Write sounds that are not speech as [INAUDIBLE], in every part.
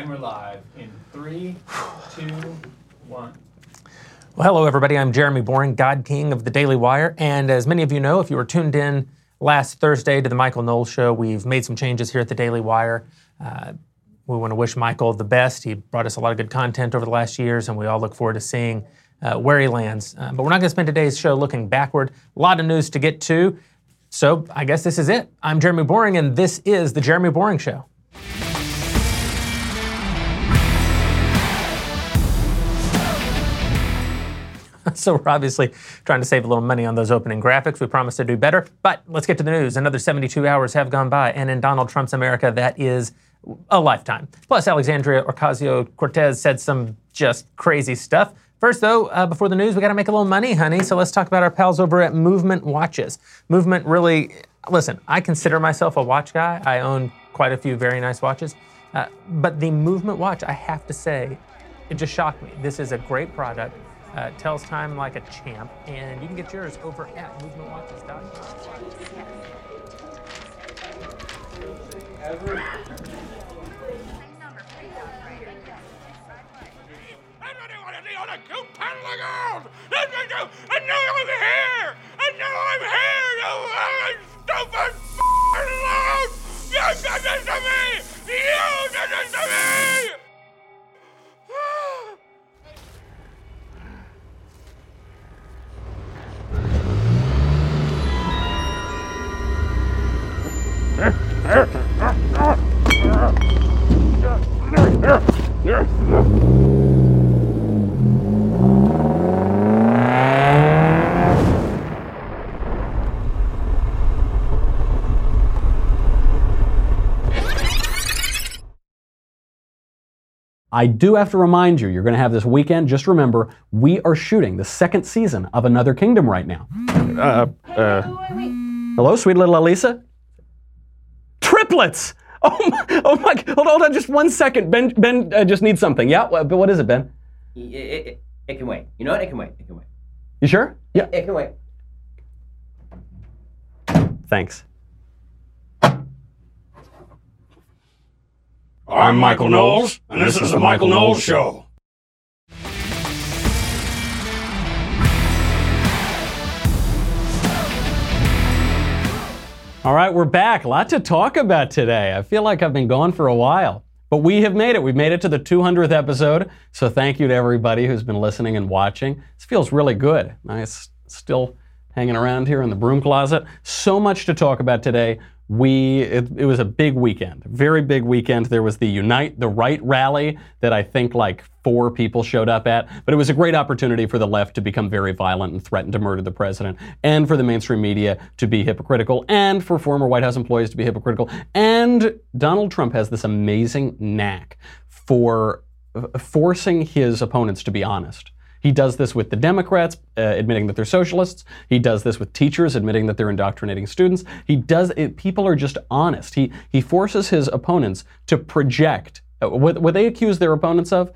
And we're live in three, two, one. Well, hello, everybody. I'm Jeremy Boring, God King of the Daily Wire. And as many of you know, if you were tuned in last Thursday to the Michael Knowles Show, we've made some changes here at the Daily Wire. Uh, we want to wish Michael the best. He brought us a lot of good content over the last years, and we all look forward to seeing uh, where he lands. Uh, but we're not going to spend today's show looking backward. A lot of news to get to. So I guess this is it. I'm Jeremy Boring, and this is the Jeremy Boring Show. So we're obviously trying to save a little money on those opening graphics. We promise to do better. But let's get to the news. Another 72 hours have gone by, and in Donald Trump's America, that is a lifetime. Plus, Alexandria Ocasio Cortez said some just crazy stuff. First, though, uh, before the news, we got to make a little money, honey. So let's talk about our pals over at Movement Watches. Movement really, listen, I consider myself a watch guy. I own quite a few very nice watches. Uh, but the Movement Watch, I have to say, it just shocked me. This is a great product. Uh, tells time like a champ, and you can get yours over at movementwatches.com. And I do have to remind you, you're going to have this weekend. Just remember, we are shooting the second season of Another Kingdom right now. Uh, uh, hello, sweet little Elisa? Triplets! [LAUGHS] Oh my, oh my, hold on, hold on just one second. Ben, Ben uh, just needs something. Yeah, but what is it, Ben? It, it, it can wait. You know what? It can wait. It can wait. You sure? Yeah. It can wait. Thanks. I'm Michael Knowles, and this is the Michael Knowles Show. All right, we're back. A lot to talk about today. I feel like I've been gone for a while. But we have made it. We've made it to the 200th episode. So thank you to everybody who's been listening and watching. This feels really good. Nice, still hanging around here in the broom closet. So much to talk about today we it, it, was a big weekend very big weekend. There was the unite the right rally that i think like four people showed up at but it was a great opportunity for the left to become very violent and threaten to murder the president and for the mainstream media to be hypocritical and for former white house employees to be hypocritical. And donald trump has this amazing knack for uh, forcing his opponents to be honest he does this with the Democrats, uh, admitting that they're socialists. He does this with teachers, admitting that they're indoctrinating students. He does it, people are just honest. He, he forces his opponents to project uh, what, what they accuse their opponents of,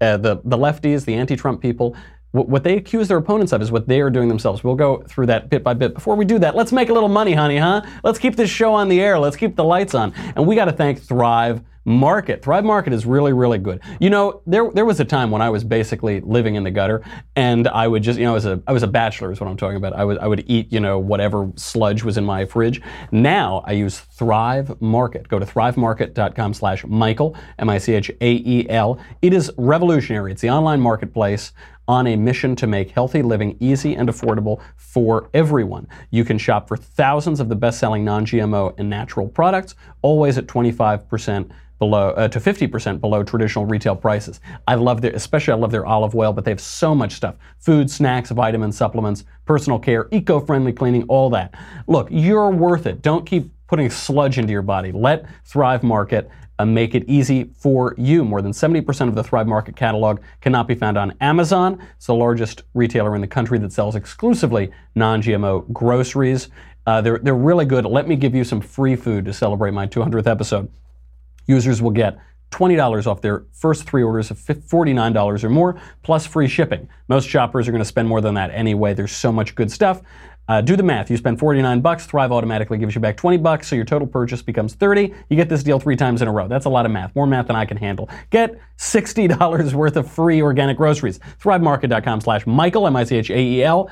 uh, the, the lefties, the anti Trump people. What, what they accuse their opponents of is what they are doing themselves. We'll go through that bit by bit. Before we do that, let's make a little money, honey, huh? Let's keep this show on the air. Let's keep the lights on. And we got to thank Thrive Market. Thrive Market is really, really good. You know, there there was a time when I was basically living in the gutter, and I would just, you know, I was a I was a bachelor, is what I'm talking about. I would I would eat, you know, whatever sludge was in my fridge. Now I use Thrive Market. Go to thrivemarket.com/michael, M-I-C-H-A-E-L. It is revolutionary. It's the online marketplace on a mission to make healthy living easy and affordable for everyone. You can shop for thousands of the best-selling non-GMO and natural products, always at 25% below uh, to 50% below traditional retail prices. I love their, especially I love their olive oil, but they have so much stuff: food, snacks, vitamins, supplements, personal care, eco-friendly cleaning, all that. Look, you're worth it. Don't keep putting sludge into your body. Let Thrive Market uh, make it easy for you. More than 70% of the Thrive Market catalog cannot be found on Amazon. It's the largest retailer in the country that sells exclusively non-GMO groceries. Uh, they're, they're really good. Let me give you some free food to celebrate my 200th episode. Users will get $20 off their first three orders of $49 or more, plus free shipping. Most shoppers are going to spend more than that anyway. There's so much good stuff. Uh, do the math. You spend 49 bucks, Thrive automatically gives you back 20 bucks, so your total purchase becomes 30. You get this deal three times in a row. That's a lot of math, more math than I can handle. Get $60 worth of free organic groceries. ThriveMarket.com slash Michael, M-I-C-H-A-E-L.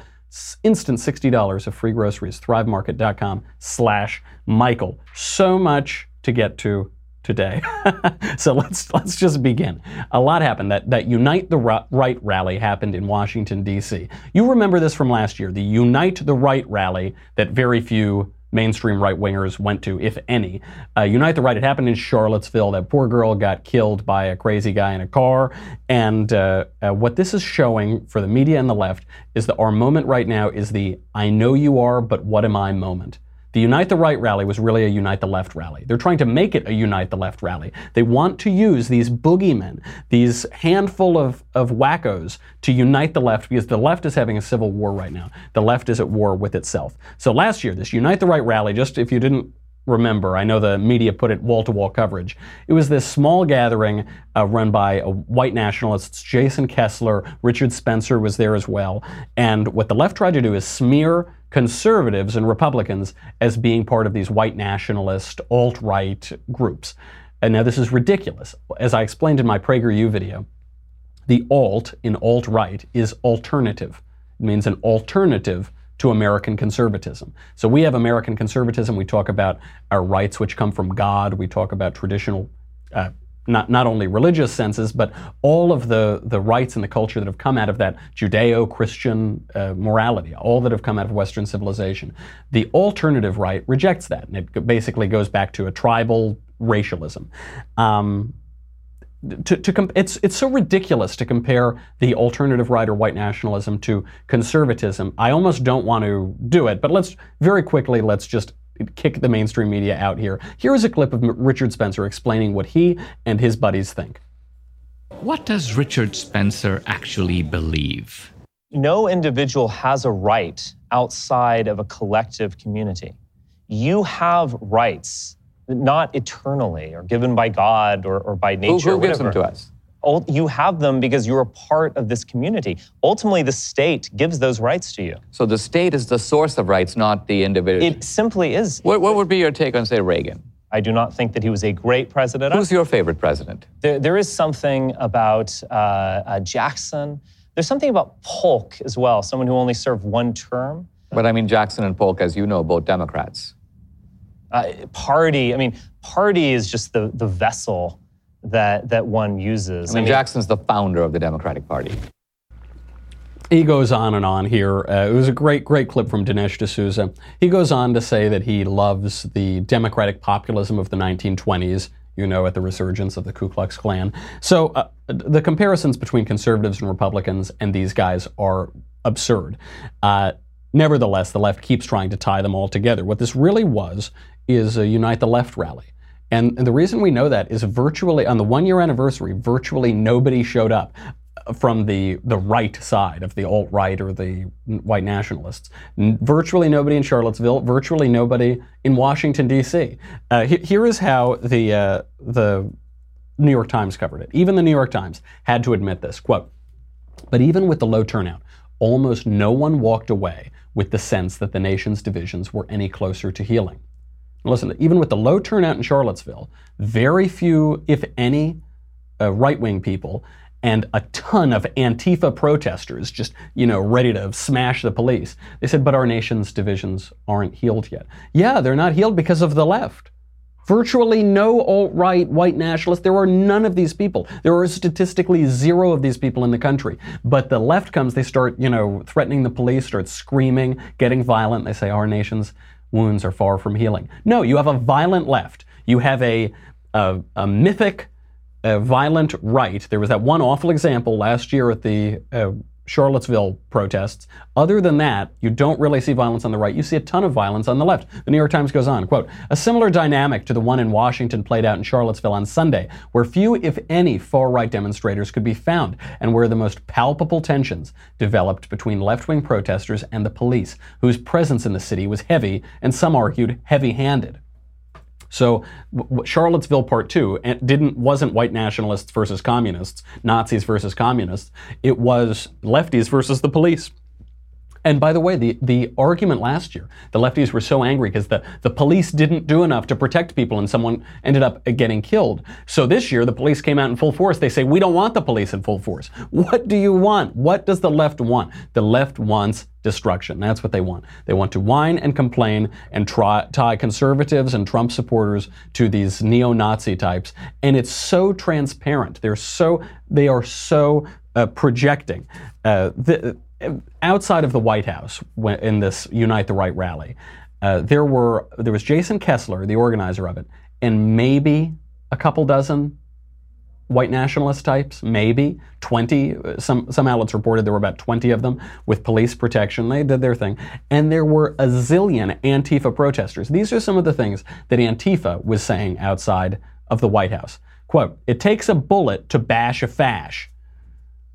Instant $60 of free groceries. ThriveMarket.com slash Michael. So much to get to today. [LAUGHS] so let's let's just begin. A lot happened. That that Unite the Right rally happened in Washington D.C. You remember this from last year, the Unite the Right rally that very few mainstream right wingers went to, if any. Uh, Unite the Right. It happened in Charlottesville. That poor girl got killed by a crazy guy in a car. And uh, uh, what this is showing for the media and the left is that our moment right now is the "I know you are, but what am I" moment. The Unite the Right rally was really a Unite the Left rally. They're trying to make it a Unite the Left rally. They want to use these boogeymen, these handful of, of wackos, to unite the left because the left is having a civil war right now. The left is at war with itself. So last year, this Unite the Right rally, just if you didn't remember, I know the media put it wall to wall coverage. It was this small gathering uh, run by white nationalists, Jason Kessler, Richard Spencer was there as well. And what the left tried to do is smear conservatives and Republicans as being part of these white nationalist, alt right groups. And now this is ridiculous. As I explained in my PragerU video, the alt in alt right is alternative. It means an alternative to American conservatism. So we have American conservatism. We talk about our rights, which come from God. We talk about traditional, uh, not, not only religious senses, but all of the, the rights and the culture that have come out of that Judeo Christian uh, morality, all that have come out of Western civilization. The alternative right rejects that, and it basically goes back to a tribal racialism. Um, to, to comp- it's it's so ridiculous to compare the alternative right or white nationalism to conservatism. I almost don't want to do it, but let's very quickly let's just kick the mainstream media out here. Here is a clip of Richard Spencer explaining what he and his buddies think. What does Richard Spencer actually believe? No individual has a right outside of a collective community. You have rights, not eternally or given by God or, or by nature. who gives them to us? You have them because you're a part of this community. Ultimately, the state gives those rights to you. So the state is the source of rights, not the individual. It simply is. what, what would be your take on, say, Reagan? I do not think that he was a great president. Who's your favorite president? There, there is something about uh, uh, Jackson. There's something about Polk as well, someone who only served one term. But I mean, Jackson and Polk, as you know, both Democrats. Uh, party, I mean, party is just the, the vessel that, that one uses. I mean, Jackson's the founder of the Democratic Party. He goes on and on here. Uh, it was a great, great clip from Dinesh D'Souza. He goes on to say that he loves the democratic populism of the 1920s, you know, at the resurgence of the Ku Klux Klan. So uh, the comparisons between conservatives and Republicans and these guys are absurd. Uh, nevertheless, the left keeps trying to tie them all together. What this really was is a Unite the Left rally. And, and the reason we know that is virtually, on the one year anniversary, virtually nobody showed up from the the right side of the alt right or the white nationalists. Virtually nobody in Charlottesville. Virtually nobody in Washington D.C. Uh, he- here is how the uh, the New York Times covered it. Even the New York Times had to admit this. Quote. But even with the low turnout, almost no one walked away with the sense that the nation's divisions were any closer to healing. Listen, even with the low turnout in Charlottesville, very few, if any, uh, right wing people and a ton of Antifa protesters just, you know, ready to smash the police. They said, but our nation's divisions aren't healed yet. Yeah, they're not healed because of the left. Virtually no alt right white nationalists. There are none of these people. There are statistically zero of these people in the country. But the left comes, they start, you know, threatening the police, start screaming, getting violent. They say our nation's wounds are far from healing. No, you have a violent left. You have a, a, a mythic, uh, violent right. There was that one awful example last year at the uh, Charlottesville protests. Other than that, you don't really see violence on the right. You see a ton of violence on the left. The New York Times goes on, quote, a similar dynamic to the one in Washington played out in Charlottesville on Sunday, where few, if any, far-right demonstrators could be found, and where the most palpable tensions developed between left-wing protesters and the police, whose presence in the city was heavy, and some argued heavy-handed. So Charlottesville Part Two didn't wasn't white nationalists versus communists, Nazis versus communists. It was lefties versus the police. And by the way, the, the argument last year, the lefties were so angry because the, the police didn't do enough to protect people and someone ended up getting killed. So this year, the police came out in full force. They say, we don't want the police in full force. What do you want? What does the left want? The left wants destruction. That's what they want. They want to whine and complain and try, tie conservatives and Trump supporters to these neo-Nazi types. And it's so transparent. They're so they are so uh, projecting. Uh, the, outside of the White House in this Unite the Right rally, uh, there were there was Jason Kessler, the organizer of it, and maybe a couple dozen white nationalist types, maybe 20. Some, some outlets reported there were about 20 of them with police protection. They did their thing. And there were a zillion Antifa protesters. These are some of the things that Antifa was saying outside of the White House. Quote, it takes a bullet to bash a fash.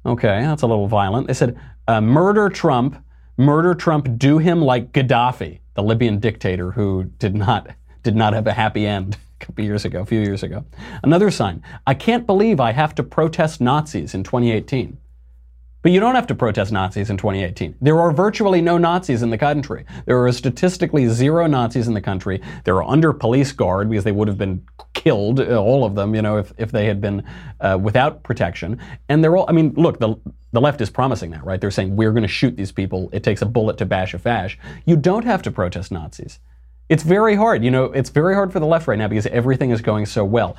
Okay, that's a little violent. They said, uh, murder Trump, murder Trump, do him like Gaddafi, the Libyan dictator who did not, did not have a happy end [LAUGHS] a couple years ago, a few years ago. Another sign, I can't believe I have to protest Nazis in 2018. But you don't have to protest Nazis in 2018. There are virtually no Nazis in the country. There are statistically zero Nazis in the country. They're under police guard because they would have been killed, uh, all of them, you know, if, if they had been uh, without protection. And they're all, I mean, look, the, the left is promising that, right? They're saying, we're going to shoot these people. It takes a bullet to bash a fash. You don't have to protest Nazis. It's very hard. You know, it's very hard for the left right now because everything is going so well.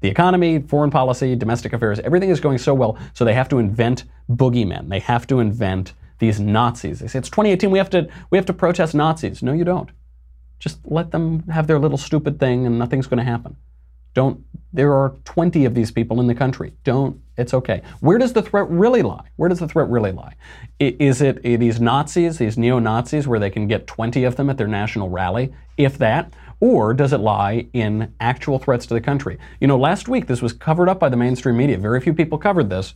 The economy, foreign policy, domestic affairs, everything is going so well, so they have to invent boogeymen. They have to invent these Nazis. They say it's 2018, we have to we have to protest Nazis. No, you don't. Just let them have their little stupid thing and nothing's going to happen. Don't there are 20 of these people in the country. Don't it's okay. Where does the threat really lie? Where does the threat really lie? Is it eh, these Nazis, these neo-Nazis where they can get 20 of them at their national rally, if that? Or does it lie in actual threats to the country? You know, last week this was covered up by the mainstream media. Very few people covered this.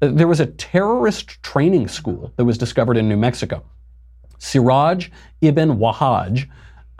Uh, there was a terrorist training school that was discovered in New Mexico. Siraj ibn Wahhaj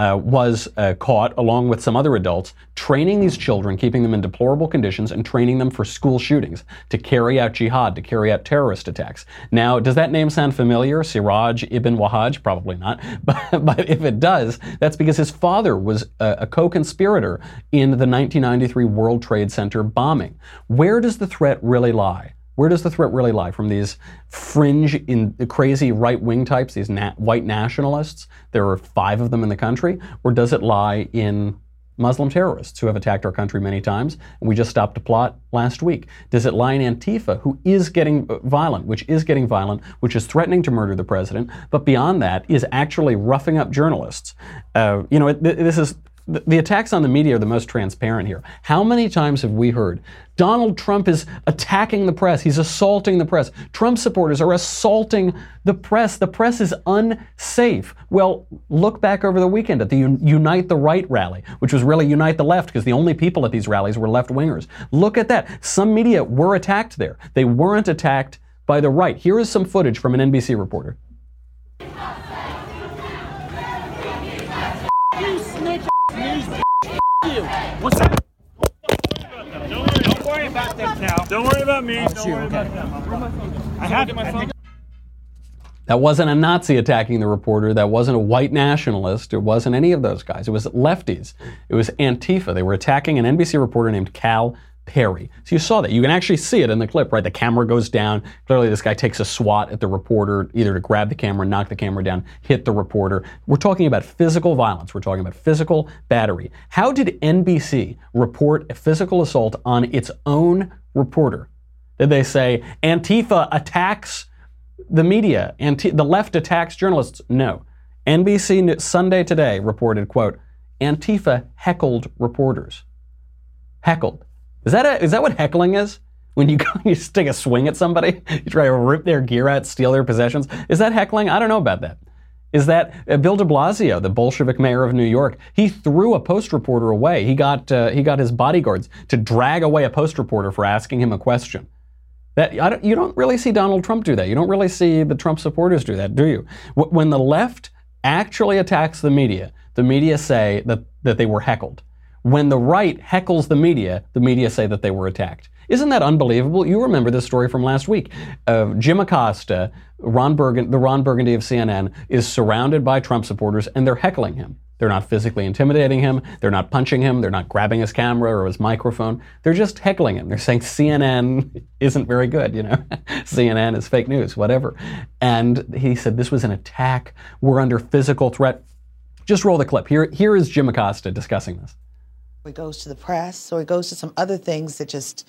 uh, was uh, caught along with some other adults training these children, keeping them in deplorable conditions, and training them for school shootings to carry out jihad, to carry out terrorist attacks. Now, does that name sound familiar? Siraj ibn Wahhaj? Probably not. [LAUGHS] But, but if it does, that's because his father was a, a co conspirator in the 1993 World Trade Center bombing. Where does the threat really lie? Where does the threat really lie? From these fringe, in crazy right-wing types, these na- white nationalists? There are five of them in the country, or does it lie in Muslim terrorists who have attacked our country many times, and we just stopped a plot last week? Does it lie in Antifa, who is getting violent, which is getting violent, which is threatening to murder the president, but beyond that is actually roughing up journalists? Uh, you know, it, this is the, attacks on the media are the most transparent here. How many times have we heard Donald Trump is attacking the press? He's assaulting the press. Trump supporters are assaulting the press. The press is unsafe. Well, look back over the weekend at the Unite the Right rally, which was really Unite the Left because the only people at these rallies were left wingers. Look at that. Some media were attacked there. They weren't attacked by the right. Here is some footage from an NBC reporter. What's that? Don't worry about them now. Don't worry about me. Don't worry about them. I have my phone. That wasn't a Nazi attacking the reporter. That wasn't a white nationalist. It wasn't any of those guys. It was lefties. It was Antifa. They were attacking an NBC reporter named Cal Perry. So you saw that. You can actually see it in the clip, right? The camera goes down. Clearly, this guy takes a swat at the reporter, either to grab the camera, knock the camera down, hit the reporter. We're talking about physical violence. We're talking about physical battery. How did NBC report a physical assault on its own reporter? Did they say Antifa attacks the media? Anti- the left attacks journalists? No. NBC Sunday Today reported, quote, Antifa heckled reporters. Heckled. Is that a, is that what heckling is? When you [LAUGHS] go you take a swing at somebody, you try to rip their gear out, steal their possessions. Is that heckling? I don't know about that. Is that uh, Bill De Blasio, the Bolshevik mayor of New York? He threw a post reporter away. He got uh, he got his bodyguards to drag away a post reporter for asking him a question. That don't, you don't really see Donald Trump do that. You don't really see the Trump supporters do that, do you? When the left actually attacks the media, the media say that, that they were heckled. When the right heckles the media, the media say that they were attacked. Isn't that unbelievable? You remember this story from last week. Uh, Jim Acosta, Ron Burgun- the Ron Burgundy of CNN, is surrounded by Trump supporters and they're heckling him. They're not physically intimidating him. They're not punching him. They're not grabbing his camera or his microphone. They're just heckling him. They're saying CNN [LAUGHS] isn't very good, you know. [LAUGHS] CNN is fake news, whatever. And he said this was an attack. We're under physical threat. Just roll the clip. Here, here is Jim Acosta discussing this. He goes to the press, or it goes to some other things that just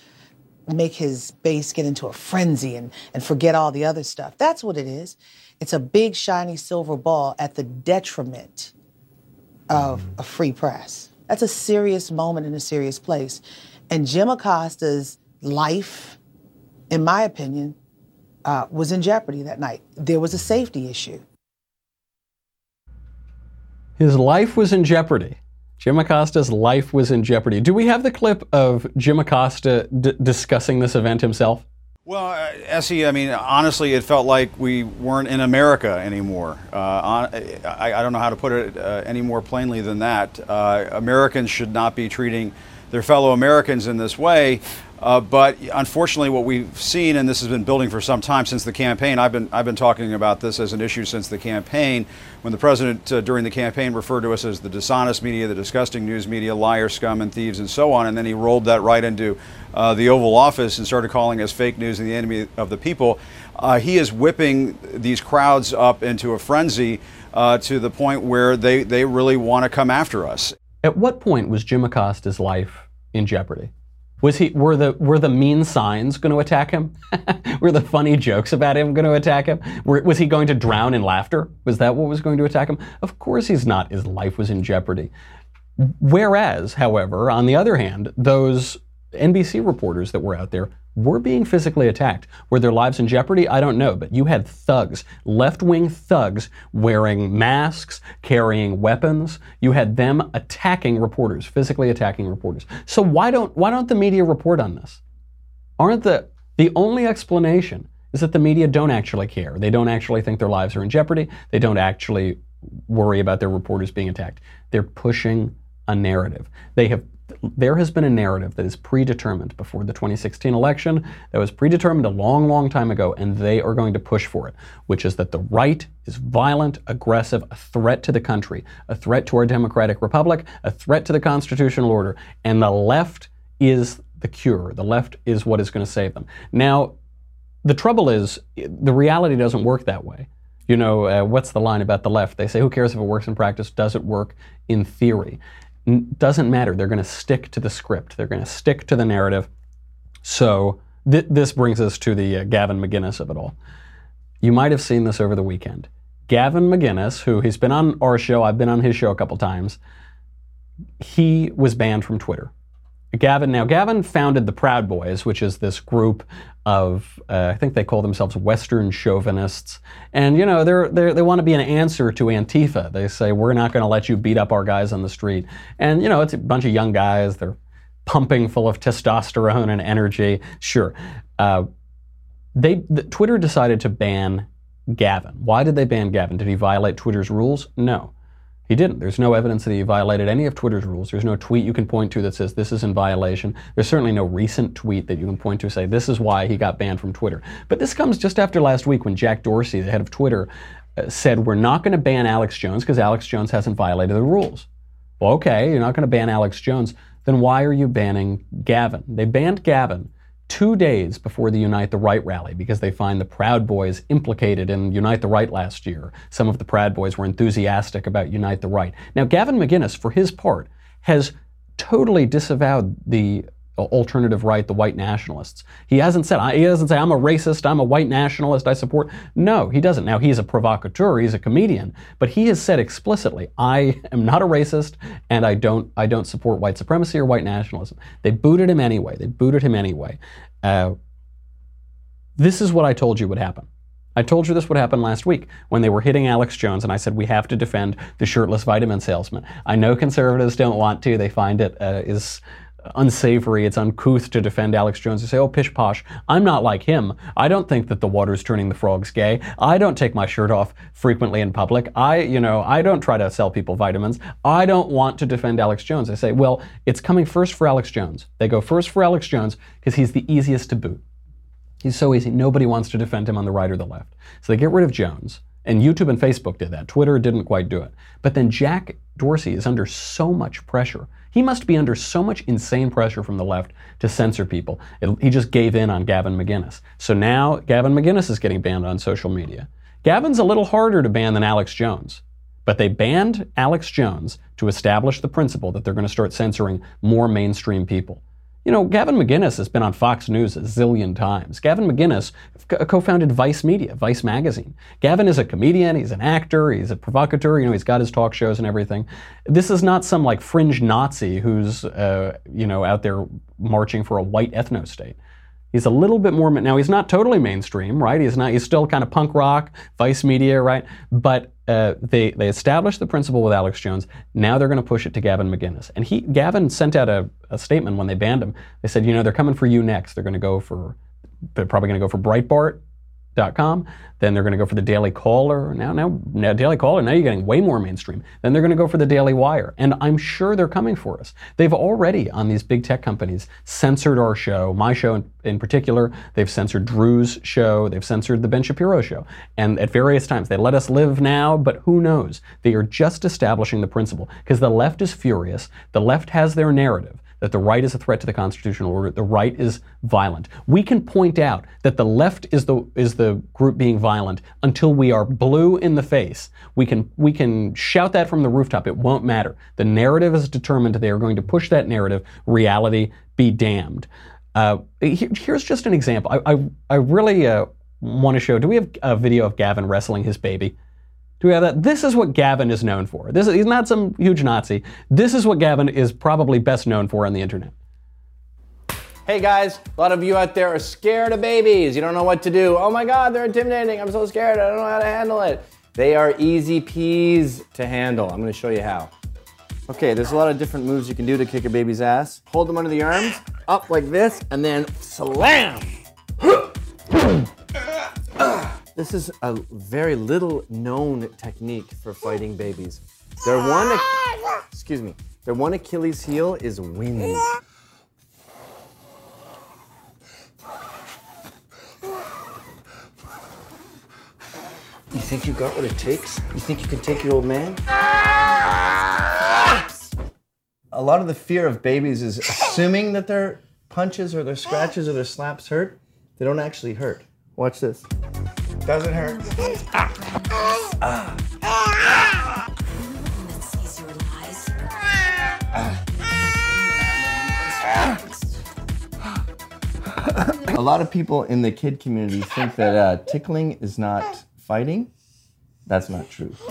make his base get into a frenzy and, and forget all the other stuff. That's what it is. It's a big, shiny silver ball at the detriment of a free press. That's a serious moment in a serious place. And Jim Acosta's life, in my opinion, uh, was in jeopardy that night. There was a safety issue. His life was in jeopardy. Jim Acosta's life was in jeopardy. Do we have the clip of Jim Acosta d- discussing this event himself? Well, uh, Essie, I mean, honestly, it felt like we weren't in America anymore. Uh, on, I, I, don't know how to put it uh, any more plainly than that. Uh, Americans should not be treating their fellow Americans in this way. Uh, but unfortunately, what we've seen, and this has been building for some time since the campaign, I've been, I've been talking about this as an issue since the campaign, when the president uh, during the campaign referred to us as the dishonest media, the disgusting news media, liar, scum, and thieves, and so on. And then he rolled that right into uh, the Oval Office and started calling us fake news and the enemy of the people. Uh, he is whipping these crowds up into a frenzy uh, to the point where they, they really want to come after us. At what point was Jim Acosta's life in jeopardy? Was he were the were the mean signs going to attack him? [LAUGHS] were the funny jokes about him going to attack him? Were, was he going to drown in laughter? Was that what was going to attack him? Of course he's not. His life was in jeopardy. Whereas, however, on the other hand, those NBC reporters that were out there were being physically attacked. Were their lives in jeopardy? I don't know. But you had thugs, left wing thugs, wearing masks, carrying weapons. You had them attacking reporters, physically attacking reporters. So why don't why don't the media report on this? Aren't the the only explanation is that the media don't actually care. They don't actually think their lives are in jeopardy. They don't actually worry about their reporters being attacked. They're pushing a narrative. They have there has been a narrative that is predetermined before the 2016 election, that was predetermined a long, long time ago, and they are going to push for it, which is that the right is violent, aggressive, a threat to the country, a threat to our democratic republic, a threat to the constitutional order, and the left is the cure. The left is what is going to save them. Now, the trouble is, the reality doesn't work that way. You know, uh, what's the line about the left? They say, who cares if it works in practice? Does it work in theory? Doesn't matter. They're going to stick to the script. They're going to stick to the narrative. So th- this brings us to the uh, Gavin McInnes of it all. You might have seen this over the weekend. Gavin McInnes, who he's been on our show, I've been on his show a couple times. He was banned from Twitter. Gavin, now Gavin founded the Proud Boys, which is this group of, uh, I think they call themselves Western chauvinists. And, you know, they're, they're, they want to be an answer to Antifa. They say, we're not going to let you beat up our guys on the street. And, you know, it's a bunch of young guys. They're pumping full of testosterone and energy. Sure. Uh, they, the, Twitter decided to ban Gavin. Why did they ban Gavin? Did he violate Twitter's rules? No. He didn't. There's no evidence that he violated any of Twitter's rules. There's no tweet you can point to that says this is in violation. There's certainly no recent tweet that you can point to say this is why he got banned from Twitter. But this comes just after last week when Jack Dorsey, the head of Twitter, uh, said we're not going to ban Alex Jones because Alex Jones hasn't violated the rules. Well, okay, you're not going to ban Alex Jones. Then why are you banning Gavin? They banned Gavin two days before the Unite the Right rally because they find the Proud Boys implicated in Unite the Right last year. Some of the Proud Boys were enthusiastic about Unite the Right. Now, Gavin McInnes, for his part, has totally disavowed the alternative right, the white nationalists. He hasn't said, he doesn't say, I'm a racist, I'm a white nationalist, I support. No, he doesn't. Now, he's a provocateur, he's a comedian, but he has said explicitly, I am not a racist and I don't, I don't support white supremacy or white nationalism. They booted him anyway. They booted him anyway. Uh, this is what I told you would happen. I told you this would happen last week when they were hitting Alex Jones, and I said we have to defend the shirtless vitamin salesman. I know conservatives don't want to; they find it uh, is unsavory, it's uncouth to defend Alex Jones. and say, oh, pish posh. I'm not like him. I don't think that the water's turning the frogs gay. I don't take my shirt off frequently in public. I, you know, I don't try to sell people vitamins. I don't want to defend Alex Jones. I say, well, it's coming first for Alex Jones. They go first for Alex Jones because he's the easiest to boot. He's so easy. Nobody wants to defend him on the right or the left. So they get rid of Jones. And YouTube and Facebook did that. Twitter didn't quite do it. But then Jack Dorsey is under so much pressure. He must be under so much insane pressure from the left to censor people. It- he just gave in on Gavin McInnes. So now Gavin McInnes is getting banned on social media. Gavin's a little harder to ban than Alex Jones. But they banned Alex Jones to establish the principle that they're going to start censoring more mainstream people. You know, Gavin McInnes has been on Fox News a zillion times. Gavin McInnes co founded Vice Media, Vice Magazine. Gavin is a comedian, he's an actor, he's a provocateur, you know, he's got his talk shows and everything. This is not some like fringe Nazi who's, uh, you know, out there marching for a white ethno state. He's a little bit more now. He's not totally mainstream, right? He's not. He's still kind of punk rock, Vice Media, right? But uh, they they established the principle with Alex Jones. Now they're going to push it to Gavin McInnes, and he Gavin sent out a, a statement when they banned him. They said, you know, they're coming for you next. They're going to go for, they're probably going to go for Breitbart. Com. Then they're going to go for the Daily Caller. Now, now, now, Daily Caller. Now you're getting way more mainstream. Then they're going to go for the Daily Wire, and I'm sure they're coming for us. They've already on these big tech companies censored our show, my show in, in particular. They've censored Drew's show. They've censored the Ben Shapiro show, and at various times they let us live now. But who knows? They are just establishing the principle because the left is furious. The left has their narrative that the right is a threat to the constitutional order, the right is violent. We can point out that the left is the is the group being violent until we are blue in the face. We can we can shout that from the rooftop. It won't matter. The narrative is determined. They are going to push that narrative. Reality be damned. Uh, here- here's just an example. I I, I really uh, want to show. Do we have a video of Gavin wrestling his baby? Do we have that? This is what Gavin is known for. This is, he's not some huge Nazi. This is what Gavin is probably best known for on the internet. Hey guys, a lot of you out there are scared of babies. You don't know what to do. Oh my God, they're intimidating. I'm so scared. I don't know how to handle it. They are easy peas to handle. I'm gonna show you how. Okay, there's a lot of different moves you can do to kick a baby's ass. Hold them under the arms, up like this, and then slam. [LAUGHS] This is a very little known technique for fighting babies. Their one, excuse me, their one Achilles heel is wind. You think you got what it takes? You think you can take your old man? A lot of the fear of babies is assuming that their punches or their scratches or their slaps hurt. They don't actually hurt. Watch this. Doesn't hurt. A lot of people in the kid community think that uh, tickling is not fighting. That's not true. [LAUGHS]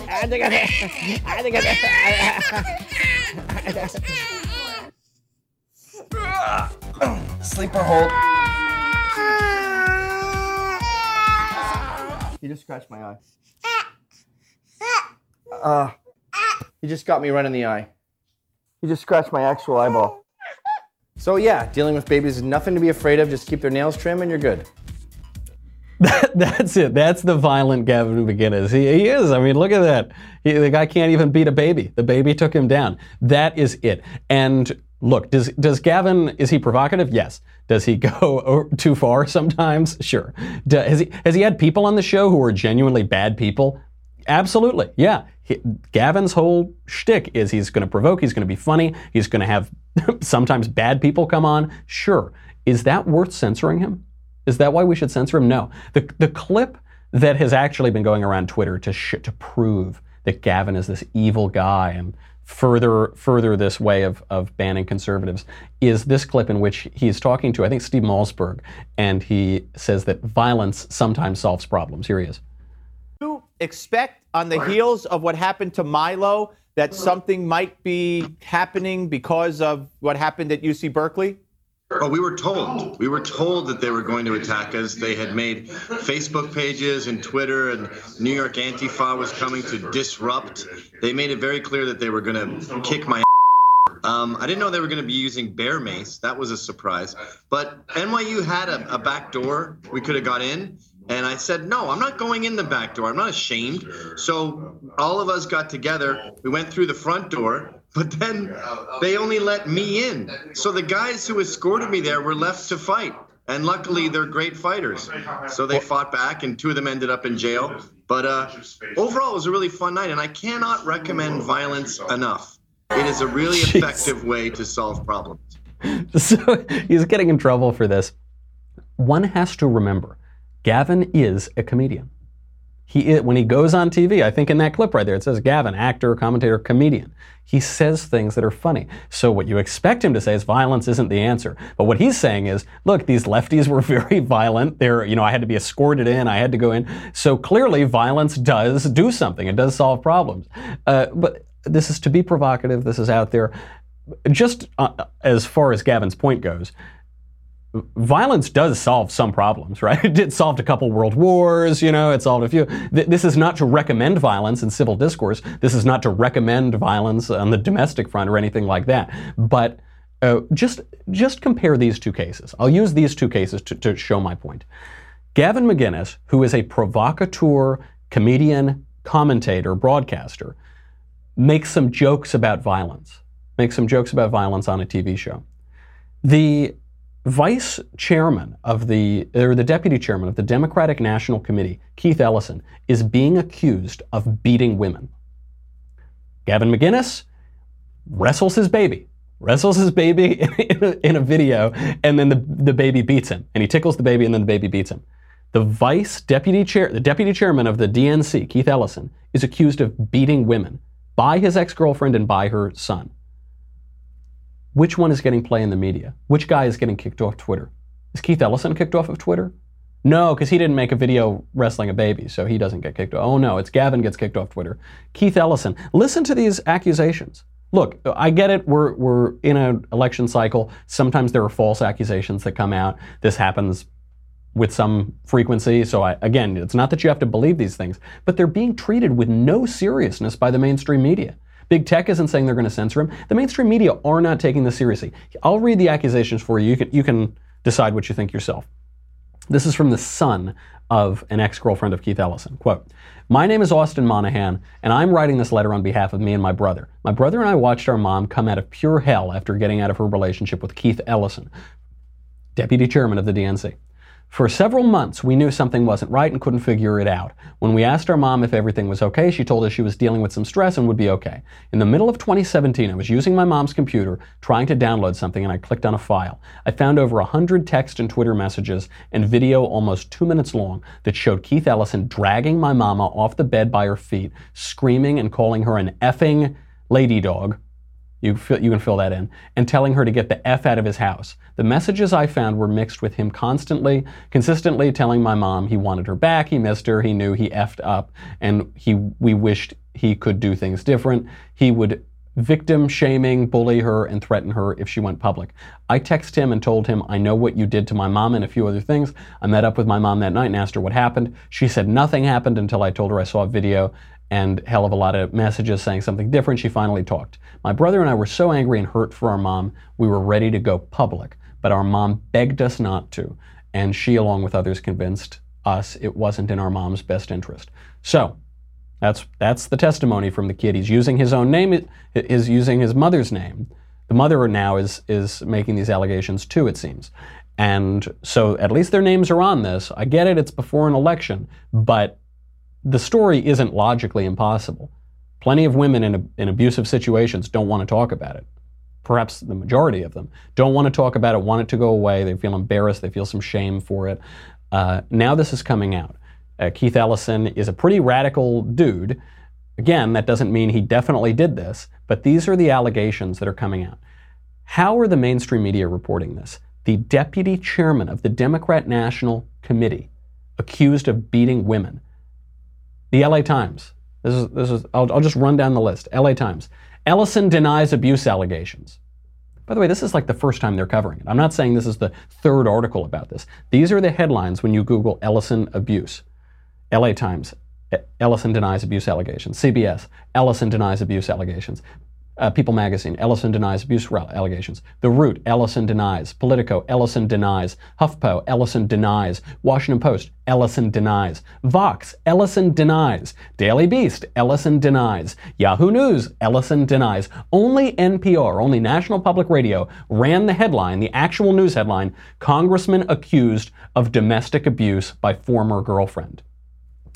Sleeper hold. You just scratched my eye. [LAUGHS] Uh, you just got me right in the eye. You just scratched my actual eyeball. So yeah, dealing with babies is nothing to be afraid of. Just keep their nails trim and you're good. [LAUGHS] That's it. That's the violent Gavin McInnes. He, he is. I mean, look at that. He, the guy can't even beat a baby. The baby took him down. That is it. And look, does does Gavin is he provocative? Yes. Does he [LAUGHS] go too far sometimes? [LAUGHS] Sure. Has he has he had people on the show who are genuinely bad people? Absolutely. Yeah. He- Gavin's whole shtick is he's going to provoke. He's going to be funny. He's going to have [LAUGHS] sometimes bad people come on. Sure. Is that worth censoring him? Is that why we should censor him? No. The, the clip that has actually been going around Twitter to sh- to prove that Gavin is this evil guy and further further this way of, of banning conservatives is this clip in which he's talking to I think Steve Malzberg and he says that violence sometimes solves problems. Here he is. you expect on the heels of what happened to Milo that something might be happening because of what happened at UC Berkeley? Oh, we were told. We were told that they were going to attack us. They had made Facebook pages and Twitter, and New York Antifa was coming to disrupt. They made it very clear that they were going to kick my. Um, I didn't know they were going to be using bear mace. That was a surprise. But NYU had a, a back door we could have got in. And I said, no, I'm not going in the back door. I'm not ashamed. So all of us got together. We went through the front door, but then they only let me in. So the guys who escorted me there were left to fight. And luckily, they're great fighters. So they fought back, and two of them ended up in jail. But uh, overall, it was a really fun night. And I cannot recommend violence enough. It is a really [LAUGHS] effective way to solve problems. [LAUGHS] so he's getting in trouble for this. One has to remember, Gavin is a comedian. He is, when he goes on TV, I think in that clip right there, it says Gavin, actor, commentator, comedian. He says things that are funny. So what you expect him to say is violence isn't the answer. But what he's saying is, look, these lefties were [LAUGHS] very violent. They're, you know, I had to be escorted in. I had to go in. So clearly, violence does do something. It does solve problems. Uh, but this is to be provocative. This is out there. Just uh, as far as Gavin's point goes, violence does solve some problems, [LAUGHS] right? It did a couple world wars, you know, it solved a few. Th- This is not to recommend violence in civil discourse. This is not to recommend violence on the domestic front or anything like that. But uh, just just compare these two cases. I'll use these two cases to, to show my point. Gavin McInnes, who is a provocateur, comedian, commentator, broadcaster, makes some jokes about violence. Makes some jokes about violence on a TV show. The vice chairman of the, or the deputy chairman of the Democratic National Committee, Keith Ellison, is being accused of beating women. Gavin McInnes wrestles his baby, wrestles his baby [LAUGHS] in a, in a video, and then the, the baby beats him. And he tickles the baby, and then the baby beats him. The vice deputy chair, the deputy chairman of the DNC, Keith Ellison, is accused of beating women by his ex-girlfriend and by her son. Which one is getting play in the media? Which guy is getting kicked off Twitter? Is Keith Ellison kicked off of Twitter? No, because he didn't make a video wrestling a baby, so he doesn't get kicked off. Oh no, it's Gavin gets kicked off Twitter. Keith Ellison, listen to these accusations. Look, I get it. We're we're in an election cycle. Sometimes there are false accusations that come out. This happens with some frequency. So I, again, it's not that you have to believe these things, but they're being treated with no seriousness by the mainstream media. Big tech isn't saying they're going to censor him. The mainstream media are not taking this seriously. I'll read the accusations for you. You can you can decide what you think yourself. This is from the son of an ex-girlfriend of Keith Ellison. Quote, My name is Austin Monahan, and I'm writing this letter on behalf of me and my brother. My brother and I watched our mom come out of pure hell after getting out of her relationship with Keith Ellison, deputy chairman of the DNC. For several months, we knew something wasn't right and couldn't figure it out. When we asked our mom if everything was okay, she told us she was dealing with some stress and would be okay. In the middle of 2017, I was using my mom's computer, trying to download something, and I clicked on a file. I found over 100 text and Twitter messages and video almost two minutes long that showed Keith Ellison dragging my mama off the bed by her feet, screaming and calling her an effing lady dog, you, fill, you can fill that in, and telling her to get the F out of his house. The messages I found were mixed with him constantly, consistently telling my mom he wanted her back, he missed her, he knew he effed up, and he, we wished he could do things different. He would victim shaming, bully her, and threaten her if she went public. I texted him and told him, I know what you did to my mom and a few other things. I met up with my mom that night and asked her what happened. She said nothing happened until I told her I saw a video and hell of a lot of messages saying something different. She finally talked. My brother and I were so angry and hurt for our mom, we were ready to go public, but our mom begged us not to, and she, along with others, convinced us it wasn't in our mom's best interest. So, that's that's the testimony from the kid. He's using his own name, is using his mother's name. The mother now is is making these allegations too, it seems. And so at least their names are on this. I get it, it's before an election, but the story isn't logically impossible. Plenty of women in, in abusive situations don't want to talk about it. Perhaps the majority of them don't want to talk about it, want it to go away. They feel embarrassed, they feel some shame for it. Uh, now this is coming out. Uh, Keith Ellison is a pretty radical dude. Again, that doesn't mean he definitely did this, but these are the allegations that are coming out. How are the mainstream media reporting this? The deputy chairman of the Democrat National Committee accused of beating women. The LA Times. This is, this is I'll, I'll just run down the list. LA Times. Ellison denies abuse allegations. By the way, this is like the first time they're covering it. I'm not saying this is the third article about this. These are the headlines when you Google Ellison abuse. LA Times, Ellison denies abuse allegations. CBS, Ellison denies abuse allegations. Uh, People Magazine, Ellison denies abuse allegations. The Root, Ellison denies. Politico, Ellison denies. HuffPo, Ellison denies. Washington Post, Ellison denies. Vox, Ellison denies. Daily Beast, Ellison denies. Yahoo News, Ellison denies. Only NPR, only National Public Radio, ran the headline, the actual news headline Congressman accused of domestic abuse by former girlfriend.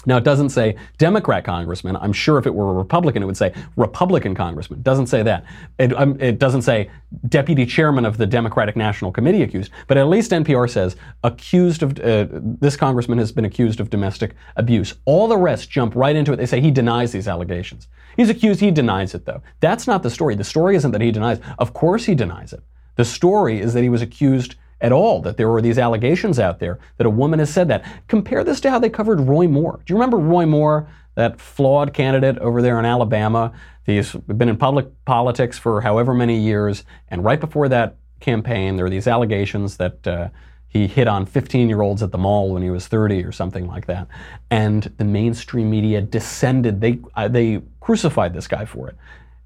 Now, it doesn't say Democrat congressman. I'm sure if it were a Republican, it would say Republican congressman. It doesn't say that. It, um, it doesn't say deputy chairman of the Democratic National Committee accused. But at least NPR says accused of, uh, this congressman has been accused of domestic abuse. All the rest jump right into it. They say he denies these allegations. He's accused, he denies it, though. That's not the story. The story isn't that he denies. Of course he denies it. The story is that he was accused at all, that there were these allegations out there that a woman has said that. Compare this to how they covered Roy Moore. Do you remember Roy Moore, that flawed candidate over there in Alabama? He's been in public politics for however many years, and right before that campaign, there were these allegations that uh, he hit on 15 year olds at the mall when he was 30 or something like that. And the mainstream media descended, they, uh, they crucified this guy for it.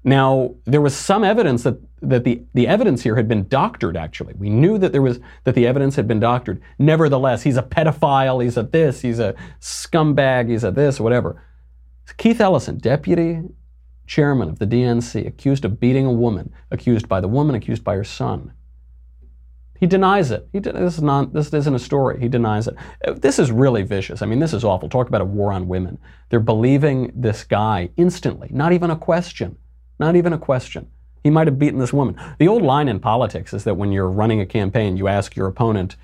Now, there was some evidence that, that the, the evidence here had been doctored, actually. We knew that there was that the evidence had been doctored. Nevertheless, he's a pedophile, he's a this, he's a scumbag, he's a this, whatever. Keith Ellison, deputy chairman of the DNC, accused of beating a woman, accused by the woman, accused by her son. He denies it. He de- this, is not, this isn't a story. He denies it. This is really vicious. I mean, this is awful. Talk about a war on women. They're believing this guy instantly, not even a question. Not even a question. He might have beaten this woman. The old line in politics is that when you're running a campaign, you ask your opponent,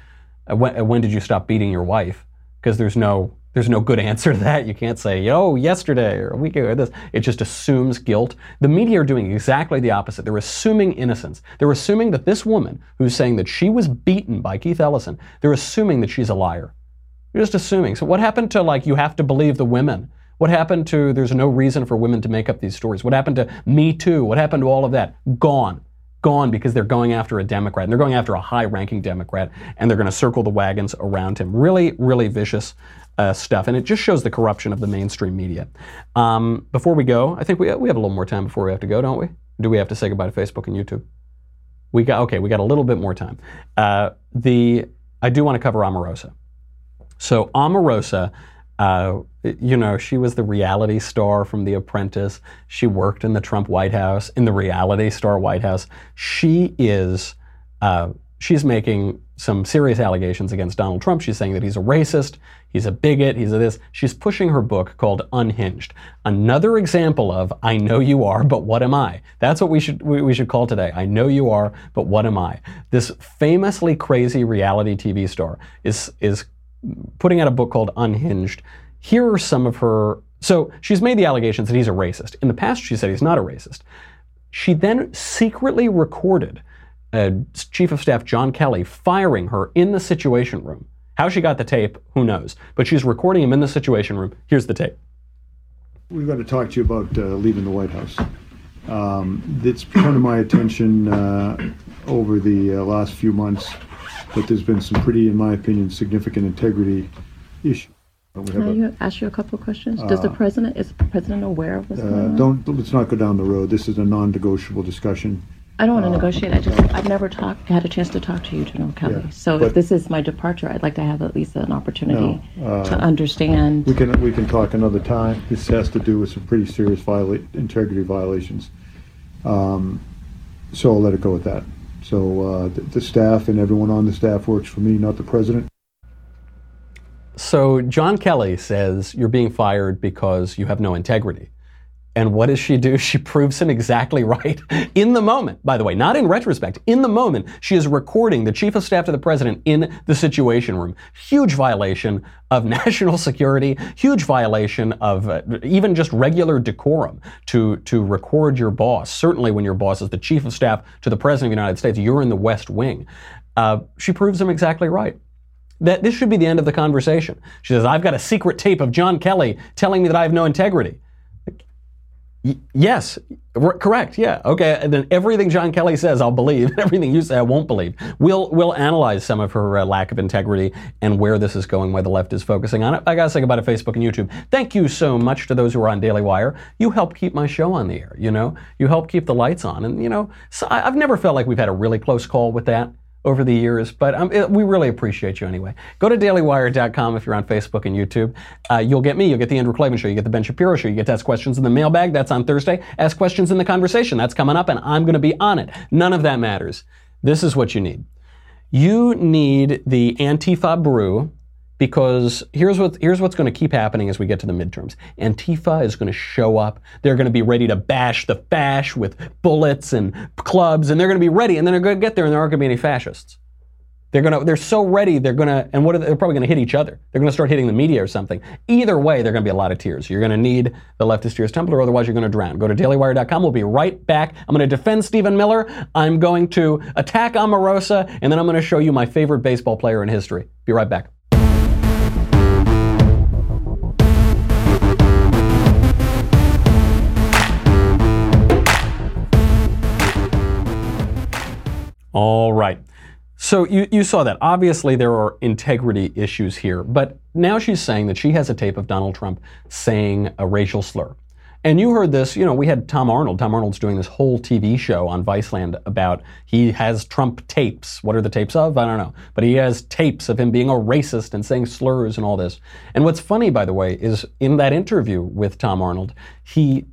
uh, when, uh, when did you stop beating your wife? Because there's no there's no good [LAUGHS] answer to that. You can't say, oh, yesterday or a week ago or this. It just assumes guilt. The media are doing exactly the opposite. They're assuming innocence. They're assuming that this woman who's saying that she was beaten by Keith Ellison, they're assuming that she's a liar. You're just assuming. So what happened to like you have to believe the women? What happened to there's no reason for women to make up these stories? What happened to Me Too? What happened to all of that? Gone. Gone because they're going after a Democrat and they're going after a high ranking Democrat and they're going to circle the wagons around him. Really, really vicious uh, stuff. And it just shows the corruption of the mainstream media. Um, before we go, I think we, we have a little more time before we have to go, don't we? Do we have to say goodbye to Facebook and YouTube? We got okay. We got a little bit more time. Uh, the I do want to cover Omarosa. So Omarosa, uh, you know, she was the reality star from The Apprentice. She worked in the Trump White House, in the reality star White House. She is, uh, she's making some serious allegations against Donald Trump. She's saying that he's a racist, he's a bigot, he's a this. She's pushing her book called Unhinged. Another example of I know you are, but what am I? That's what we should we, we should call today. I know you are, but what am I? This famously crazy reality TV star is is putting out a book called Unhinged. Here are some of her. So she's made the allegations that he's a racist. In the past, she said he's not a racist. She then secretly recorded uh, Chief of Staff John Kelly firing her in the Situation Room. How she got the tape, who knows? But she's recording him in the Situation Room. Here's the tape. We've got to talk to you about uh, leaving the White House. Um, it's come to my attention uh, over the uh, last few months that there's been some pretty, in my opinion, significant integrity issues. Can a- you ask you a couple of questions? Does the Uh, president, is the president aware of what's going uh, on? don't let's not go down the road. This is a non-negotiable discussion. I don't want to uh, negotiate. I just, I've never talked, had a chance to talk to you, General Kelly. Yeah, So but- if this is my departure, I'd like to have at least an opportunity No, uh, to understand. We can we can talk another time. This has to do with some pretty serious viola- integrity violations. Um, so I'll let it go at that. So uh, the, the staff and everyone on the staff works for me, not the president. So John Kelly says you're being fired because you have no integrity. And what does she do? [LAUGHS] She proves him exactly right [LAUGHS] in the moment, by the way, not in retrospect. In the moment, she is recording the chief of staff to the president in the situation room. Huge violation of [LAUGHS] national security, huge violation of uh, even just regular decorum to, to record your boss. Certainly, when your boss is the chief of staff to the president of the United States, you're in the West Wing. Uh, she proves him exactly right that this should be the end of the conversation. She says, I've got a secret tape of John Kelly telling me that I have no integrity. Yes, R- correct. Yeah. Okay. And then everything John Kelly says, I'll believe. [LAUGHS] Everything you say, I won't believe. We'll we'll analyze some of her uh, lack of integrity and where this is going, why the left is focusing on it. I gotta say about it, Facebook and YouTube. Thank you so much to those who are on Daily Wire. You help keep my show on the air. You know, you help keep the lights on, and you know, so I, I've never felt like we've had a really close call with that over the years, but um, it- we really appreciate you anyway. Go to dailywire.com if you're on Facebook and YouTube. Uh, you'll get me, you'll get the Andrew Klavan Show, you get the Ben Shapiro Show, you get to ask questions in the mailbag. That's on Thursday. Ask questions in the conversation. That's coming up, and I'm going to be on it. None of that matters. This is what you need. You need the Antifa brew because here's what here's what's going to keep happening as we get to the midterms. Antifa is going to show up. They're going to be ready to bash the fash with bullets and clubs, and they're going to be ready. And then they're going to get there, and there aren't going to be any fascists. They're going to they're so ready. They're going to and what are they, they're probably going to hit each other. They're going to start hitting the media or something. Either way, there are going to be a lot of tears. You're going to need the leftist tears template, or otherwise you're going to drown. Go to dailywire.com. We'll be right back. I'm going to defend Stephen Miller. I'm going to attack Omarosa, and then I'm going to show you my favorite baseball player in history. Be right back. All right. So you, you saw that. Obviously, there are integrity issues here, but now she's saying that she has a tape of Donald Trump saying a racial slur. And you heard this, you know, we had Tom Arnold. Tom Arnold's doing this whole TV show on Viceland about he has Trump tapes. What are the tapes of? I don't know. But he has tapes of him being a racist and saying slurs and all this. And what's funny, by the way, is in that interview with Tom Arnold, he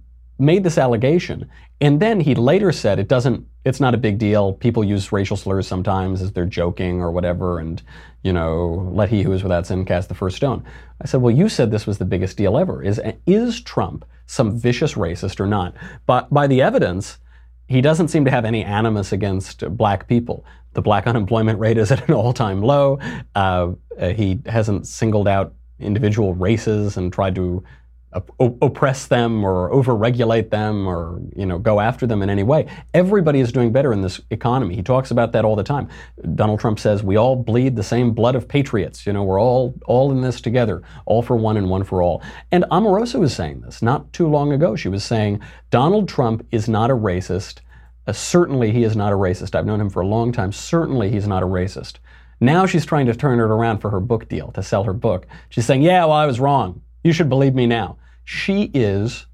made this allegation and then he later said it doesn't it's not a big deal. People use racial slurs sometimes as they're joking or whatever and you know let he who is without sin cast the first stone. I said well you said this was the biggest deal ever. Is is trump some vicious racist or not? But by the evidence he doesn't seem to have any animus against black people. The black unemployment rate is at an all-time low. Uh, he hasn't singled out individual races and tried to oppress them or overregulate them or you know go after them in any way. Everybody is doing better in this economy. He talks about that all the time. Donald Trump says we all bleed the same blood of patriots. You know, we're all all in this together, all for one and one for all. And Omarosa was saying this not too long ago. She was saying Donald Trump is not a racist. Uh, certainly he is not a racist. I've known him for a long time. Certainly he's not a racist. Now she's trying to turn it around for her book deal to sell her book. She's saying, "Yeah, well, I was wrong. You should believe me now." She is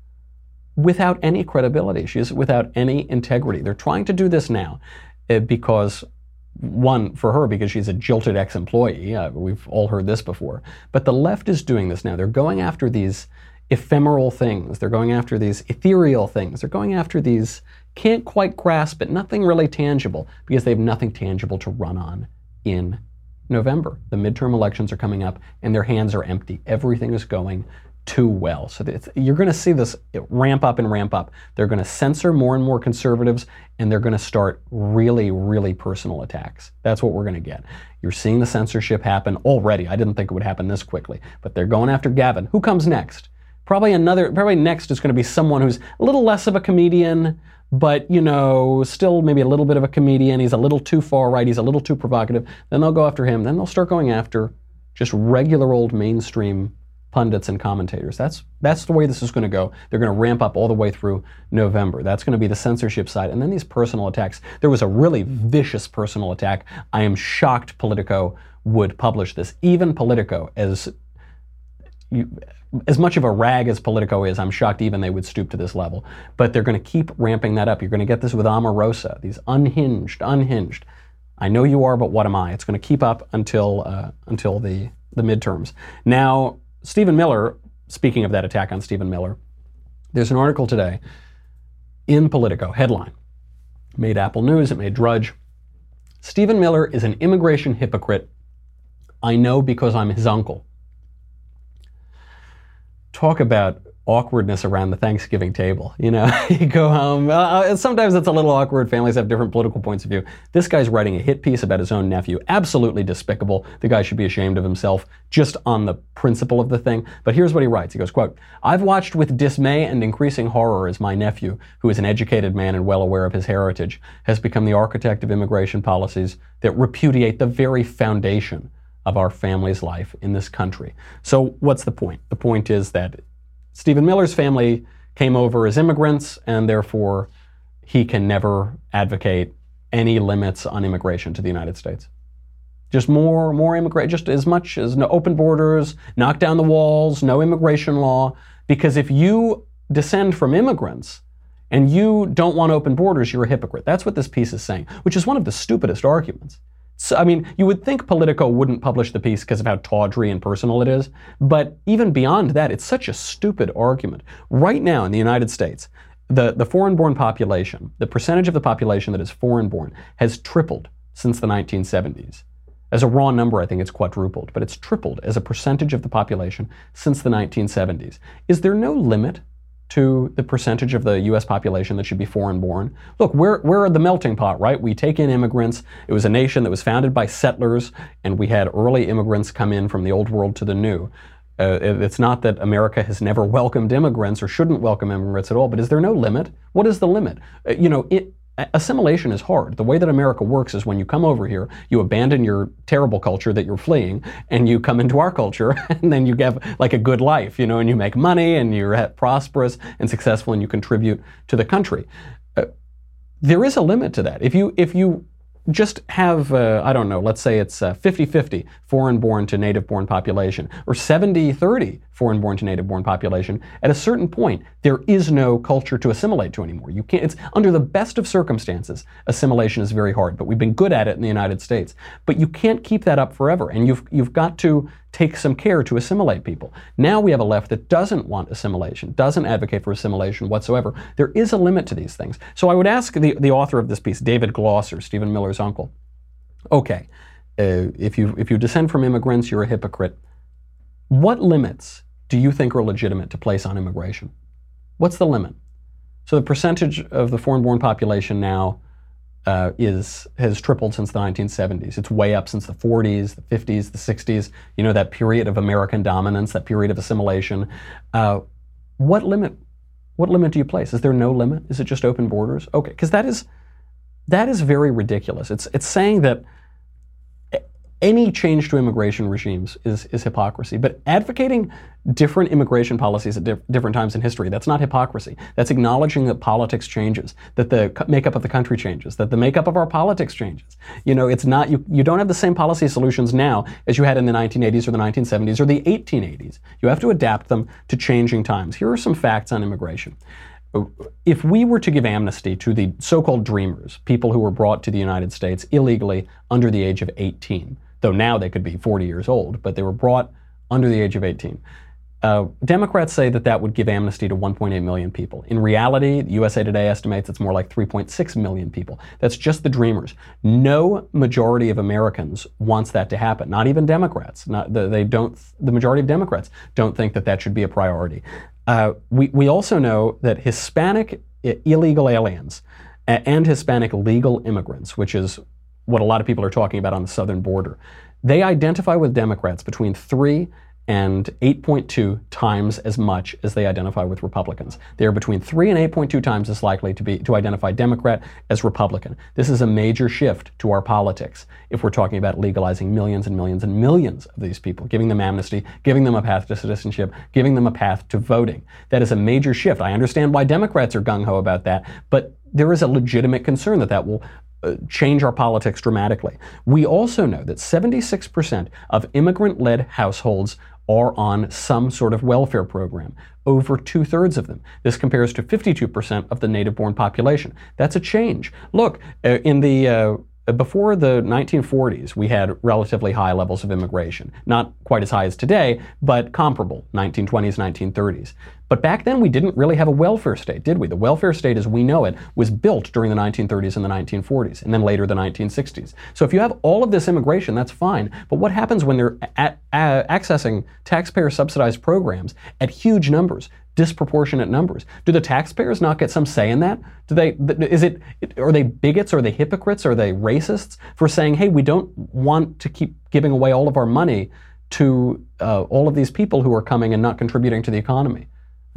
without any credibility. She is without any integrity. They're trying to do this now uh, because one for her because she's a jilted ex-employee. Uh, we've all heard this before. But the left is doing this now. They're going after these ephemeral things. They're going after these ethereal things. They're going after these can't quite grasp it, nothing really tangible because they have nothing tangible to run on in November. The midterm elections are coming up and their hands are empty. Everything is going too well. So you're going to see this ramp up and ramp up. They're going to censor more and more conservatives, and they're going to start really, really personal attacks. That's what we're going to get. You're seeing the censorship happen already. I didn't think it would happen this quickly, but they're going after Gavin. Who comes next? Probably another. Probably next is going to be someone who's a little less of a comedian, but you know, still maybe a little bit of a comedian. He's a little too far right. He's a little too provocative. Then they'll go after him. Then they'll start going after just regular old mainstream pundits and commentators. That's that's the way this is going to go. They're going to ramp up all the way through November. That's going to be the censorship side, and then these personal attacks. There was a really vicious personal attack. I am shocked Politico would publish this. Even Politico, as you, as much of a rag as Politico is, I'm shocked even they would stoop to this level. But they're going to keep ramping that up. You're going to get this with Omarosa. These unhinged, unhinged. I know you are, but what am I? It's going to keep up until uh, until the the midterms. Now. Stephen Miller, speaking of that attack on Stephen Miller, there's an article today in Politico, headline. Made Apple News, it made Drudge. Stephen Miller is an immigration hypocrite. I know because I'm his uncle. Talk about awkwardness around the Thanksgiving table. You know, [LAUGHS] you go home. Uh, sometimes it's a little awkward. Families have different political points of view. This guy's writing a hit piece about his own nephew. Absolutely despicable. The guy should be ashamed of himself just on the principle of the thing. But here's what he writes. He goes, quote, I've watched with dismay and increasing horror as my nephew, who is an educated man and well aware of his heritage, has become the architect of immigration policies that repudiate the very foundation of our family's life in this country. So what's the point? The point is that Stephen Miller's family came over as immigrants, and therefore he can never advocate any limits on immigration to the United States. Just more, more immigration, just as much as no open borders, knock down the walls, no immigration law. Because if you descend from immigrants and you don't want open borders, you're a hypocrite. That's what this piece is saying, which is one of the stupidest arguments. So, I mean, you would think Politico wouldn't publish the piece because of how tawdry and personal it is, but even beyond that, it's such a stupid argument. Right now in the United States, the, the foreign born population, the percentage of the population that is foreign born, has tripled since the 1970s. As a raw number, I think it's quadrupled, but it's tripled as a percentage of the population since the 1970s. Is there no limit to the percentage of the US population that should be foreign born? Look, we're, we're the melting pot, right? We take in immigrants. It was a nation that was founded by settlers, and we had early immigrants come in from the old world to the new. Uh, it- it's not that America has never welcomed immigrants or shouldn't welcome immigrants at all, but is there no limit? What is the limit? Uh, you know, it, assimilation is hard. The way that America works is when you come over here, you abandon your terrible culture that you're fleeing, and you come into our culture, [LAUGHS] and then you have like a good life, you know, and you make money, and you're prosperous and successful, and you contribute to the country. Uh, there is a limit to that. If you if you just have, uh, I don't know, let's say it's uh, 50-50 foreign-born to native-born population, or 70-30 foreign-born to native-born population, at a certain point, there is no culture to assimilate to anymore. You can't, it's under the best of circumstances, assimilation is very hard, but we've been good at it in the United States. But you can't keep that up forever, and you've, you've got to take some care to assimilate people. Now we have a left that doesn't want assimilation, doesn't advocate for assimilation whatsoever. There is a limit to these things. So I would ask the, the author of this piece, David Glosser, Stephen Miller's uncle, okay, uh, if, you, if you descend from immigrants, you're a hypocrite. What limits do you think are legitimate to place on immigration? What's the limit? So the percentage of the foreign-born population now uh, is has tripled since the 1970s. It's way up since the 40s, the 50s, the 60s. You know that period of American dominance, that period of assimilation. Uh, what limit? What limit do you place? Is there no limit? Is it just open borders? Okay, because that is that is very ridiculous. It's it's saying that any change to immigration regimes is, is hypocrisy. But advocating different immigration policies at diff- different times in history, that's not hypocrisy. That's acknowledging that politics changes, that the co- makeup of the country changes, that the makeup of our politics changes. You know, it's not, you, you don't have the same policy solutions now as you had in the 1980s or the 1970s or the 1880s. You have to adapt them to changing times. Here are some facts on immigration if we were to give amnesty to the so-called dreamers, people who were brought to the United States illegally under the age of 18, though now they could be 40 years old, but they were brought under the age of 18. Uh, Democrats say that that would give amnesty to 1.8 million people. In reality, USA Today estimates it's more like 3.6 million people. That's just the dreamers. No majority of Americans wants that to happen. Not even Democrats. Not the, they don't. The majority of Democrats don't think that that should be a priority. Uh, we we also know that Hispanic illegal aliens and Hispanic legal immigrants, which is what a lot of people are talking about on the southern border, they identify with Democrats between three and 8.2 times as much as they identify with Republicans. They are between 3 and 8.2 times as likely to be to identify Democrat as Republican. This is a major shift to our politics if we're talking about legalizing millions and millions and millions of these people, giving them amnesty, giving them a path to citizenship, giving them a path to voting. That is a major shift. I understand why Democrats are gung ho about that, but there is a legitimate concern that that will change our politics dramatically. We also know that 76% of immigrant led households are on some sort of welfare program, over two thirds of them. This compares to 52% of the native born population. That's a change. Look, uh, in the uh, before the 1940s, we had relatively high levels of immigration. Not quite as high as today, but comparable, 1920s, 1930s. But back then, we didn't really have a welfare state, did we? The welfare state as we know it was built during the 1930s and the 1940s, and then later the 1960s. So if you have all of this immigration, that's fine. But what happens when they're a- a- accessing taxpayer subsidized programs at huge numbers? disproportionate numbers. Do the taxpayers not get some say in that? Do they is it are they bigots are they hypocrites are they racists for saying, "Hey, we don't want to keep giving away all of our money to uh, all of these people who are coming and not contributing to the economy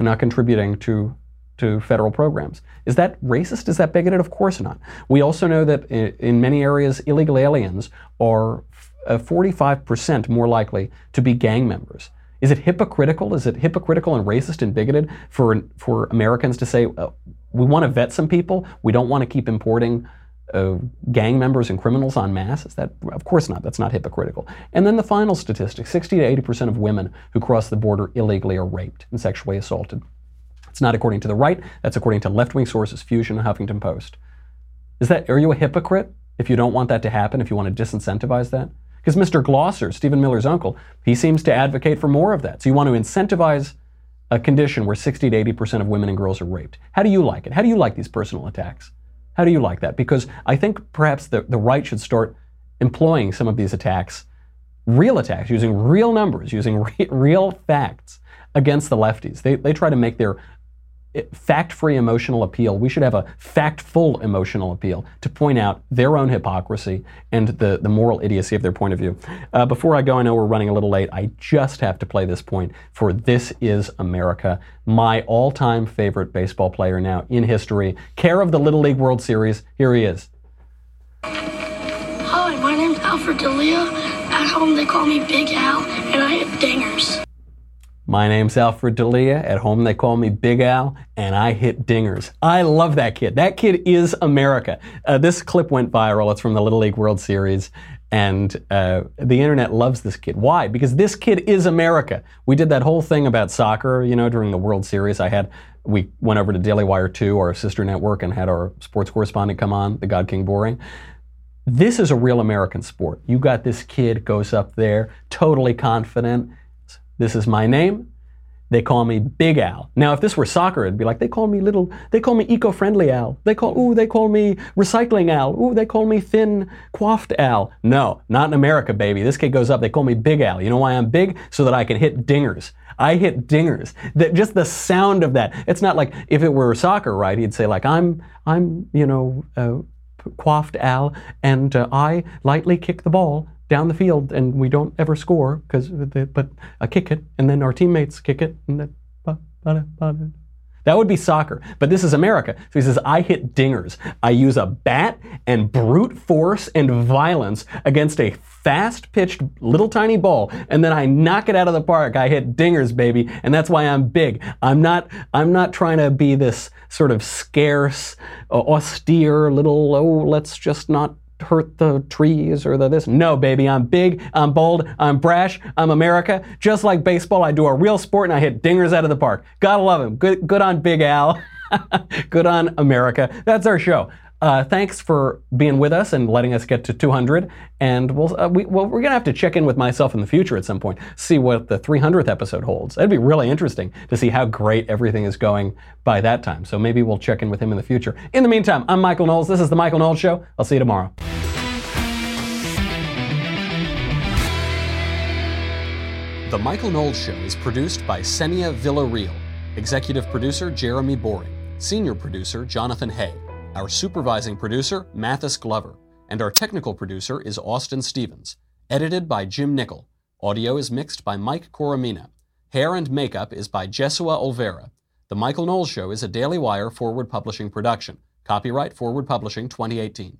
and not contributing to to federal programs. Is that racist? Is that bigoted? Of course not. We also know that in, many areas, illegal aliens are uh, 45% more likely to be gang members. Is it hypocritical? Is it hypocritical and racist and bigoted for for Americans to say uh, we want to vet some people, we don't want to keep importing uh, gang members and criminals en masse? Is that of course not? That's not hypocritical. And then the final statistic: 60 to 80 percent of women who cross the border illegally are raped and sexually assaulted. It's not according to the right. That's according to left-wing sources, Fusion and Huffington Post. Is that are you a hypocrite if you don't want that to happen? If you want to disincentivize that? Because Mr. Glosser, Stephen Miller's uncle, he seems to advocate for more of that. So you want to incentivize a condition where 60 to 80 percent of women and girls are raped. How do you like it? How do you like these personal attacks? How do you like that? Because I think perhaps the, the right should start employing some of these attacks, real attacks, using real numbers, using [LAUGHS] re- real facts against the lefties. They, they try to make their fact free emotional appeal. We should have a fact full emotional appeal to point out their own hypocrisy and the, the moral idiocy of their point of view. Uh, before I go, I know we're running a little late. I just have to play this point for This Is America, my all time favorite baseball player now in history, care of the Little League World Series. Here he is. Hi, my name's Alfred Delia. At home, they call me Big Al, and I hit dingers. My name's Alfred Delia. At home, they call me Big Al, and I hit dingers. I love that kid. That kid is America. Uh, this clip went viral. It's from the Little League World Series, and uh, the internet loves this kid. Why? Because this kid is America. We did that whole thing about soccer, you know, during the World Series. I had we went over to Daily Wire 2, our sister network, and had our sports correspondent come on, the God King Boring. This is a real American sport. You got this kid goes up there, totally confident this is my name. They call me Big Al. Now, if this were soccer, it'd be like they call me little. They call me eco-friendly Al. They call ooh, they call me recycling Al. Ooh, they call me thin coiffed Al. No, not in America, baby. This kid goes up. They call me Big Al. You know why I'm big? So that I can hit dingers. I hit dingers. That just the sound of that. It's not like if it were soccer, right? He'd say like I'm I'm you know uh, coiffed Al, and uh, I lightly kick the ball down the field and we don't ever score because but I kick it and then our teammates kick it and then that would be soccer. But this is America. So he says, I hit dingers. I use a bat and brute force and violence against a fast pitched little tiny ball, and then I knock it out of the park. I hit dingers, baby. And that's why I'm big. I'm not I'm not trying to be this sort of scarce, austere little, oh, let's just not hurt the trees or the this. No, baby, I'm big, I'm bold, I'm brash, I'm America. Just like baseball, I do a real sport and I hit dingers out of the park. Gotta love him. Good, good on Big Al. [LAUGHS] good on America. That's our show. Uh, thanks for being with us and letting us get to 200. And we'll, uh, we, well, we're going to have to check in with myself in the future at some point, see what the 300th episode holds. It'd be really interesting to see how great everything is going by that time. So maybe we'll check in with him in the future. In the meantime, I'm Michael Knowles. This is The Michael Knowles Show. I'll see you tomorrow. The Michael Knowles Show is produced by Senia Villarreal, executive producer Jeremy Boring, senior producer Jonathan Hay. Our supervising producer, Mathis Glover, and our technical producer is Austin Stevens. Edited by Jim Nickel. Audio is mixed by Mike Coromina. Hair and makeup is by Jesua Olvera. The Michael Knowles Show is a Daily Wire Forward Publishing production. Copyright Forward Publishing 2018.